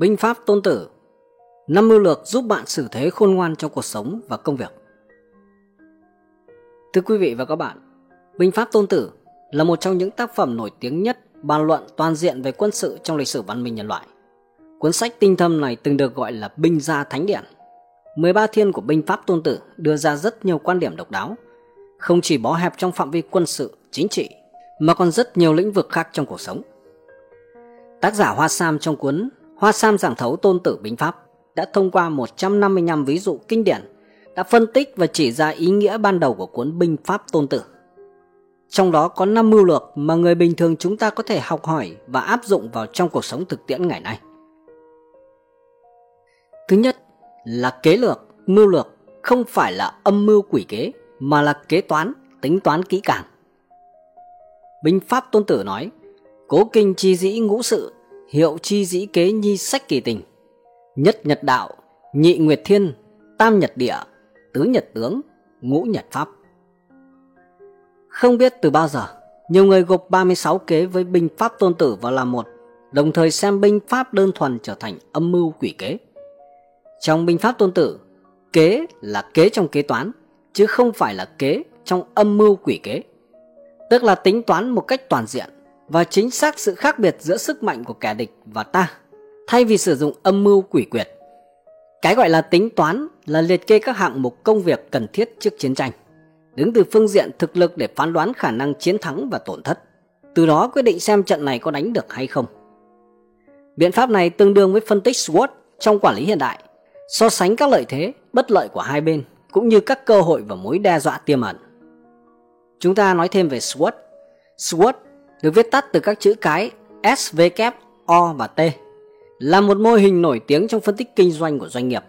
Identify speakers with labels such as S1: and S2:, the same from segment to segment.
S1: Binh pháp tôn tử Năm mưu lược giúp bạn xử thế khôn ngoan trong cuộc sống và công việc Thưa quý vị và các bạn Binh pháp tôn tử là một trong những tác phẩm nổi tiếng nhất bàn luận toàn diện về quân sự trong lịch sử văn minh nhân loại. Cuốn sách tinh thâm này từng được gọi là Binh gia Thánh Điển. 13 thiên của binh pháp tôn tử đưa ra rất nhiều quan điểm độc đáo, không chỉ bó hẹp trong phạm vi quân sự, chính trị, mà còn rất nhiều lĩnh vực khác trong cuộc sống. Tác giả Hoa Sam trong cuốn Hoa Sam giảng thấu tôn tử binh pháp đã thông qua 155 ví dụ kinh điển đã phân tích và chỉ ra ý nghĩa ban đầu của cuốn binh pháp tôn tử. Trong đó có 5 mưu lược mà người bình thường chúng ta có thể học hỏi và áp dụng vào trong cuộc sống thực tiễn ngày nay. Thứ nhất là kế lược, mưu lược không phải là âm mưu quỷ kế mà là kế toán, tính toán kỹ càng. Binh Pháp Tôn Tử nói, cố kinh chi dĩ ngũ sự, hiệu chi dĩ kế nhi sách kỳ tình. Nhất nhật đạo, nhị nguyệt thiên, tam nhật địa, tứ nhật tướng, ngũ nhật pháp. Không biết từ bao giờ, nhiều người gộp 36 kế với binh pháp tôn tử vào làm một, đồng thời xem binh pháp đơn thuần trở thành âm mưu quỷ kế. Trong binh pháp tôn tử, kế là kế trong kế toán, chứ không phải là kế trong âm mưu quỷ kế. Tức là tính toán một cách toàn diện và chính xác sự khác biệt giữa sức mạnh của kẻ địch và ta, thay vì sử dụng âm mưu quỷ quyệt. Cái gọi là tính toán là liệt kê các hạng mục công việc cần thiết trước chiến tranh đứng từ phương diện thực lực để phán đoán khả năng chiến thắng và tổn thất, từ đó quyết định xem trận này có đánh được hay không. Biện pháp này tương đương với phân tích SWOT trong quản lý hiện đại, so sánh các lợi thế, bất lợi của hai bên cũng như các cơ hội và mối đe dọa tiềm ẩn. Chúng ta nói thêm về SWOT. SWOT được viết tắt từ các chữ cái S, V, kép, O và T là một mô hình nổi tiếng trong phân tích kinh doanh của doanh nghiệp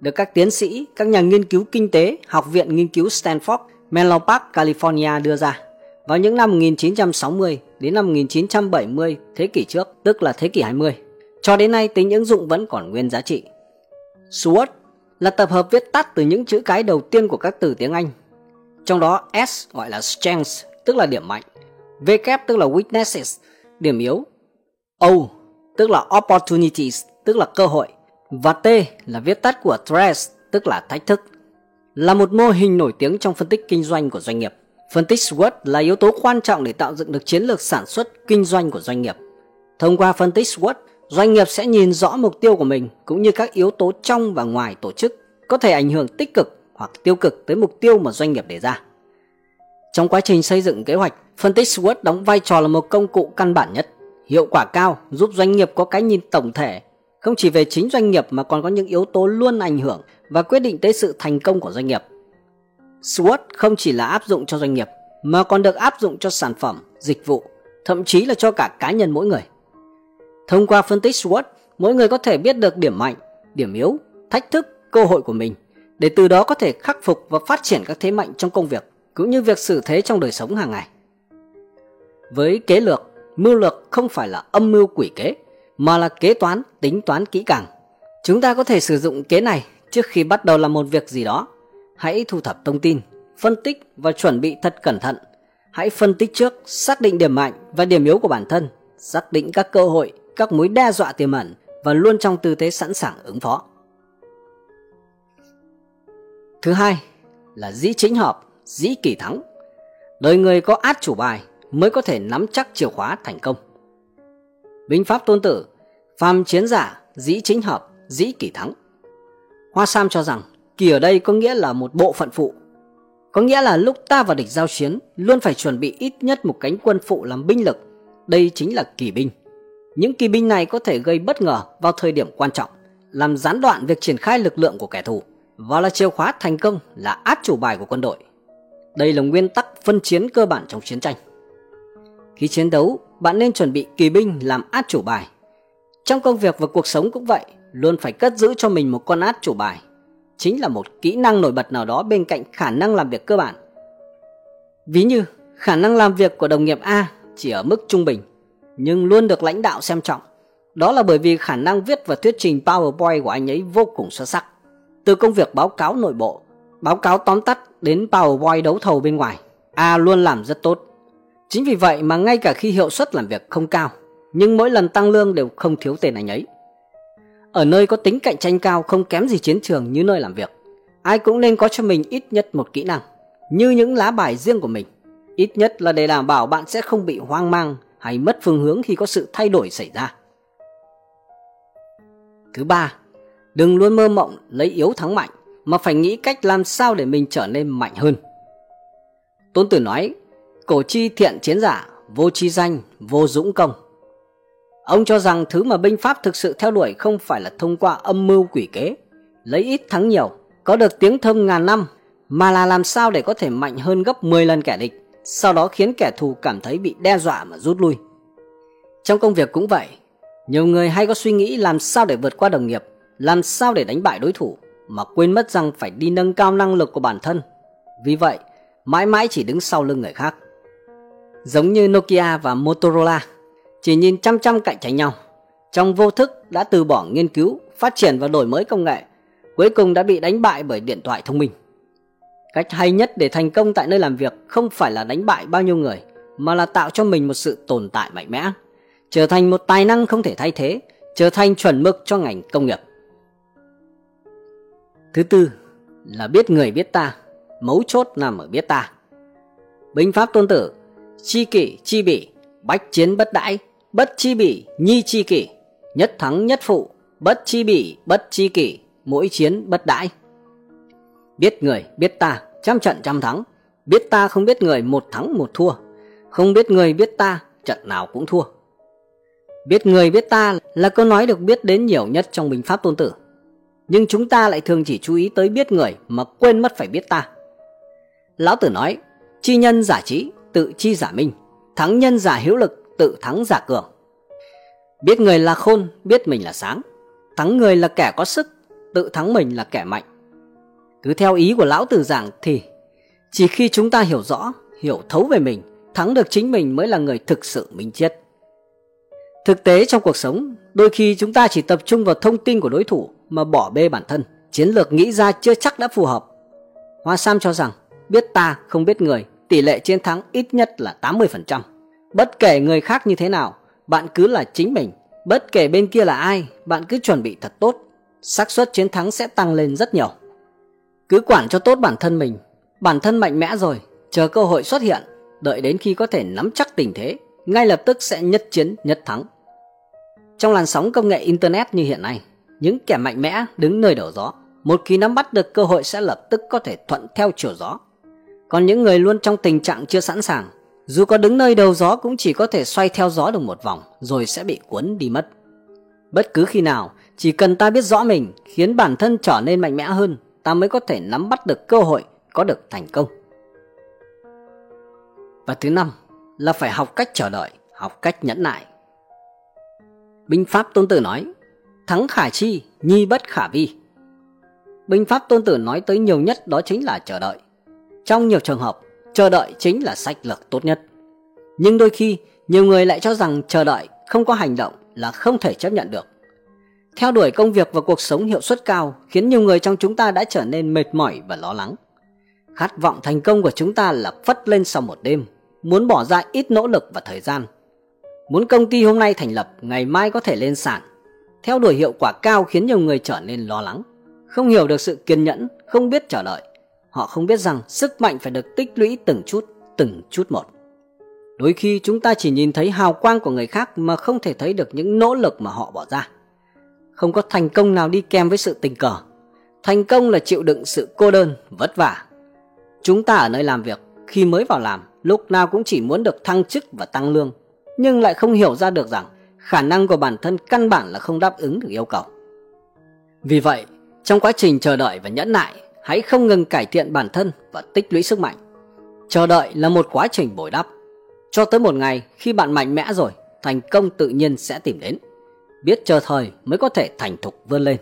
S1: được các tiến sĩ, các nhà nghiên cứu kinh tế, Học viện Nghiên cứu Stanford Menlo Park, California đưa ra vào những năm 1960 đến năm 1970 thế kỷ trước, tức là thế kỷ 20. Cho đến nay tính ứng dụng vẫn còn nguyên giá trị. SWOT là tập hợp viết tắt từ những chữ cái đầu tiên của các từ tiếng Anh. Trong đó S gọi là Strength, tức là điểm mạnh, V kép tức là weaknesses, điểm yếu, O tức là opportunities, tức là cơ hội và T là viết tắt của threats, tức là thách thức là một mô hình nổi tiếng trong phân tích kinh doanh của doanh nghiệp. Phân tích SWOT là yếu tố quan trọng để tạo dựng được chiến lược sản xuất kinh doanh của doanh nghiệp. Thông qua phân tích SWOT, doanh nghiệp sẽ nhìn rõ mục tiêu của mình cũng như các yếu tố trong và ngoài tổ chức có thể ảnh hưởng tích cực hoặc tiêu cực tới mục tiêu mà doanh nghiệp đề ra. Trong quá trình xây dựng kế hoạch, phân tích SWOT đóng vai trò là một công cụ căn bản nhất, hiệu quả cao giúp doanh nghiệp có cái nhìn tổng thể không chỉ về chính doanh nghiệp mà còn có những yếu tố luôn ảnh hưởng và quyết định tới sự thành công của doanh nghiệp. SWOT không chỉ là áp dụng cho doanh nghiệp mà còn được áp dụng cho sản phẩm, dịch vụ, thậm chí là cho cả cá nhân mỗi người. Thông qua phân tích SWOT, mỗi người có thể biết được điểm mạnh, điểm yếu, thách thức, cơ hội của mình để từ đó có thể khắc phục và phát triển các thế mạnh trong công việc cũng như việc xử thế trong đời sống hàng ngày. Với kế lược, mưu lược không phải là âm mưu quỷ kế mà là kế toán, tính toán kỹ càng. Chúng ta có thể sử dụng kế này trước khi bắt đầu làm một việc gì đó. Hãy thu thập thông tin, phân tích và chuẩn bị thật cẩn thận. Hãy phân tích trước, xác định điểm mạnh và điểm yếu của bản thân, xác định các cơ hội, các mối đe dọa tiềm ẩn và luôn trong tư thế sẵn sàng ứng phó. Thứ hai là dĩ chính hợp, dĩ kỳ thắng. Đời người có át chủ bài mới có thể nắm chắc chìa khóa thành công. Binh pháp tôn tử, phàm chiến giả, dĩ chính hợp, dĩ kỷ thắng. Hoa Sam cho rằng kỳ ở đây có nghĩa là một bộ phận phụ. Có nghĩa là lúc ta và địch giao chiến luôn phải chuẩn bị ít nhất một cánh quân phụ làm binh lực. Đây chính là kỳ binh. Những kỳ binh này có thể gây bất ngờ vào thời điểm quan trọng, làm gián đoạn việc triển khai lực lượng của kẻ thù và là chìa khóa thành công là át chủ bài của quân đội. Đây là nguyên tắc phân chiến cơ bản trong chiến tranh. Khi chiến đấu, bạn nên chuẩn bị kỳ binh làm át chủ bài. Trong công việc và cuộc sống cũng vậy, luôn phải cất giữ cho mình một con át chủ bài. Chính là một kỹ năng nổi bật nào đó bên cạnh khả năng làm việc cơ bản. Ví như, khả năng làm việc của đồng nghiệp A chỉ ở mức trung bình, nhưng luôn được lãnh đạo xem trọng. Đó là bởi vì khả năng viết và thuyết trình PowerPoint của anh ấy vô cùng xuất sắc. Từ công việc báo cáo nội bộ, báo cáo tóm tắt đến PowerPoint đấu thầu bên ngoài, A luôn làm rất tốt. Chính vì vậy mà ngay cả khi hiệu suất làm việc không cao, nhưng mỗi lần tăng lương đều không thiếu tiền anh ấy. ở nơi có tính cạnh tranh cao không kém gì chiến trường như nơi làm việc ai cũng nên có cho mình ít nhất một kỹ năng như những lá bài riêng của mình. Ít nhất là để đảm bảo bạn sẽ không bị hoang mang hay mất phương hướng khi có sự thay đổi xảy ra. Thứ ba đừng luôn mơ mộng lấy yếu thắng mạnh mà phải nghĩ cách làm sao để mình trở nên mạnh hơn. Tôn tử nói cổ chi thiện chiến giả, vô chi danh, vô dũng công. Ông cho rằng thứ mà binh pháp thực sự theo đuổi không phải là thông qua âm mưu quỷ kế. Lấy ít thắng nhiều, có được tiếng thơm ngàn năm, mà là làm sao để có thể mạnh hơn gấp 10 lần kẻ địch, sau đó khiến kẻ thù cảm thấy bị đe dọa mà rút lui. Trong công việc cũng vậy, nhiều người hay có suy nghĩ làm sao để vượt qua đồng nghiệp, làm sao để đánh bại đối thủ, mà quên mất rằng phải đi nâng cao năng lực của bản thân. Vì vậy, mãi mãi chỉ đứng sau lưng người khác giống như nokia và motorola, chỉ nhìn chăm chăm cạnh tranh nhau. Trong vô thức đã từ bỏ nghiên cứu, phát triển và đổi mới công nghệ, cuối cùng đã bị đánh bại bởi điện thoại thông minh. Cách hay nhất để thành công tại nơi làm việc không phải là đánh bại bao nhiêu người, mà là tạo cho mình một sự tồn tại mạnh mẽ, trở thành một tài năng không thể thay thế, trở thành chuẩn mực cho ngành công nghiệp. Thứ tư là biết người biết ta, mấu chốt nằm ở biết ta. Binh pháp tôn tử chi kỷ, chi bỉ, bách chiến bất đãi bất chi bỉ, nhi chi kỷ, nhất thắng nhất phụ, bất chi bỉ, bất chi kỷ, mỗi chiến bất đãi biết người, biết ta, trăm trận trăm thắng. Biết ta không biết người một thắng một thua. Không biết người biết ta, trận nào cũng thua. Biết người biết ta là câu nói được biết đến nhiều nhất trong bình pháp tôn tử. Nhưng chúng ta lại thường chỉ chú ý tới biết người mà quên mất phải biết ta. Lão tử nói, chi nhân giả trí tự chi giả minh thắng nhân giả hiếu lực tự thắng giả cường. Biết người là khôn, biết mình là sáng. Thắng người là kẻ có sức, tự thắng mình là kẻ mạnh. Cứ theo ý của lão tử giảng thì, chỉ khi chúng ta hiểu rõ, hiểu thấu về mình, thắng được chính mình mới là người thực sự minh triết. Thực tế trong cuộc sống, đôi khi chúng ta chỉ tập trung vào thông tin của đối thủ mà bỏ bê bản thân, chiến lược nghĩ ra chưa chắc đã phù hợp. Hoa sam cho rằng, biết ta không biết người tỷ lệ chiến thắng ít nhất là 80%. Bất kể người khác như thế nào, bạn cứ là chính mình. Bất kể bên kia là ai, bạn cứ chuẩn bị thật tốt. xác suất chiến thắng sẽ tăng lên rất nhiều. Cứ quản cho tốt bản thân mình. Bản thân mạnh mẽ rồi, chờ cơ hội xuất hiện, đợi đến khi có thể nắm chắc tình thế, ngay lập tức sẽ nhất chiến nhất thắng. Trong làn sóng công nghệ Internet như hiện nay, những kẻ mạnh mẽ đứng nơi đầu gió, một khi nắm bắt được cơ hội sẽ lập tức có thể thuận theo chiều gió. Còn những người luôn trong tình trạng chưa sẵn sàng, dù có đứng nơi đầu gió cũng chỉ có thể xoay theo gió được một vòng rồi sẽ bị cuốn đi mất. Bất cứ khi nào, chỉ cần ta biết rõ mình, khiến bản thân trở nên mạnh mẽ hơn, ta mới có thể nắm bắt được cơ hội có được thành công. Và thứ năm là phải học cách chờ đợi, học cách nhẫn nại. Binh Pháp Tôn Tử nói, thắng khả chi, nhi bất khả vi. Binh Pháp Tôn Tử nói tới nhiều nhất đó chính là chờ đợi. Trong nhiều trường hợp, chờ đợi chính là sách lược tốt nhất. Nhưng đôi khi, nhiều người lại cho rằng chờ đợi không có hành động là không thể chấp nhận được. Theo đuổi công việc và cuộc sống hiệu suất cao khiến nhiều người trong chúng ta đã trở nên mệt mỏi và lo lắng. Khát vọng thành công của chúng ta là phất lên sau một đêm, muốn bỏ ra ít nỗ lực và thời gian. Muốn công ty hôm nay thành lập, ngày mai có thể lên sàn. Theo đuổi hiệu quả cao khiến nhiều người trở nên lo lắng, không hiểu được sự kiên nhẫn, không biết chờ đợi Họ không biết rằng sức mạnh phải được tích lũy từng chút, từng chút một. Đôi khi chúng ta chỉ nhìn thấy hào quang của người khác mà không thể thấy được những nỗ lực mà họ bỏ ra. Không có thành công nào đi kèm với sự tình cờ. Thành công là chịu đựng sự cô đơn, vất vả. Chúng ta ở nơi làm việc, khi mới vào làm, lúc nào cũng chỉ muốn được thăng chức và tăng lương, nhưng lại không hiểu ra được rằng khả năng của bản thân căn bản là không đáp ứng được yêu cầu. Vì vậy, trong quá trình chờ đợi và nhẫn nại, hãy không ngừng cải thiện bản thân và tích lũy sức mạnh. Chờ đợi là một quá trình bồi đắp. Cho tới một ngày khi bạn mạnh mẽ rồi, thành công tự nhiên sẽ tìm đến. Biết chờ thời mới có thể thành thục vươn lên.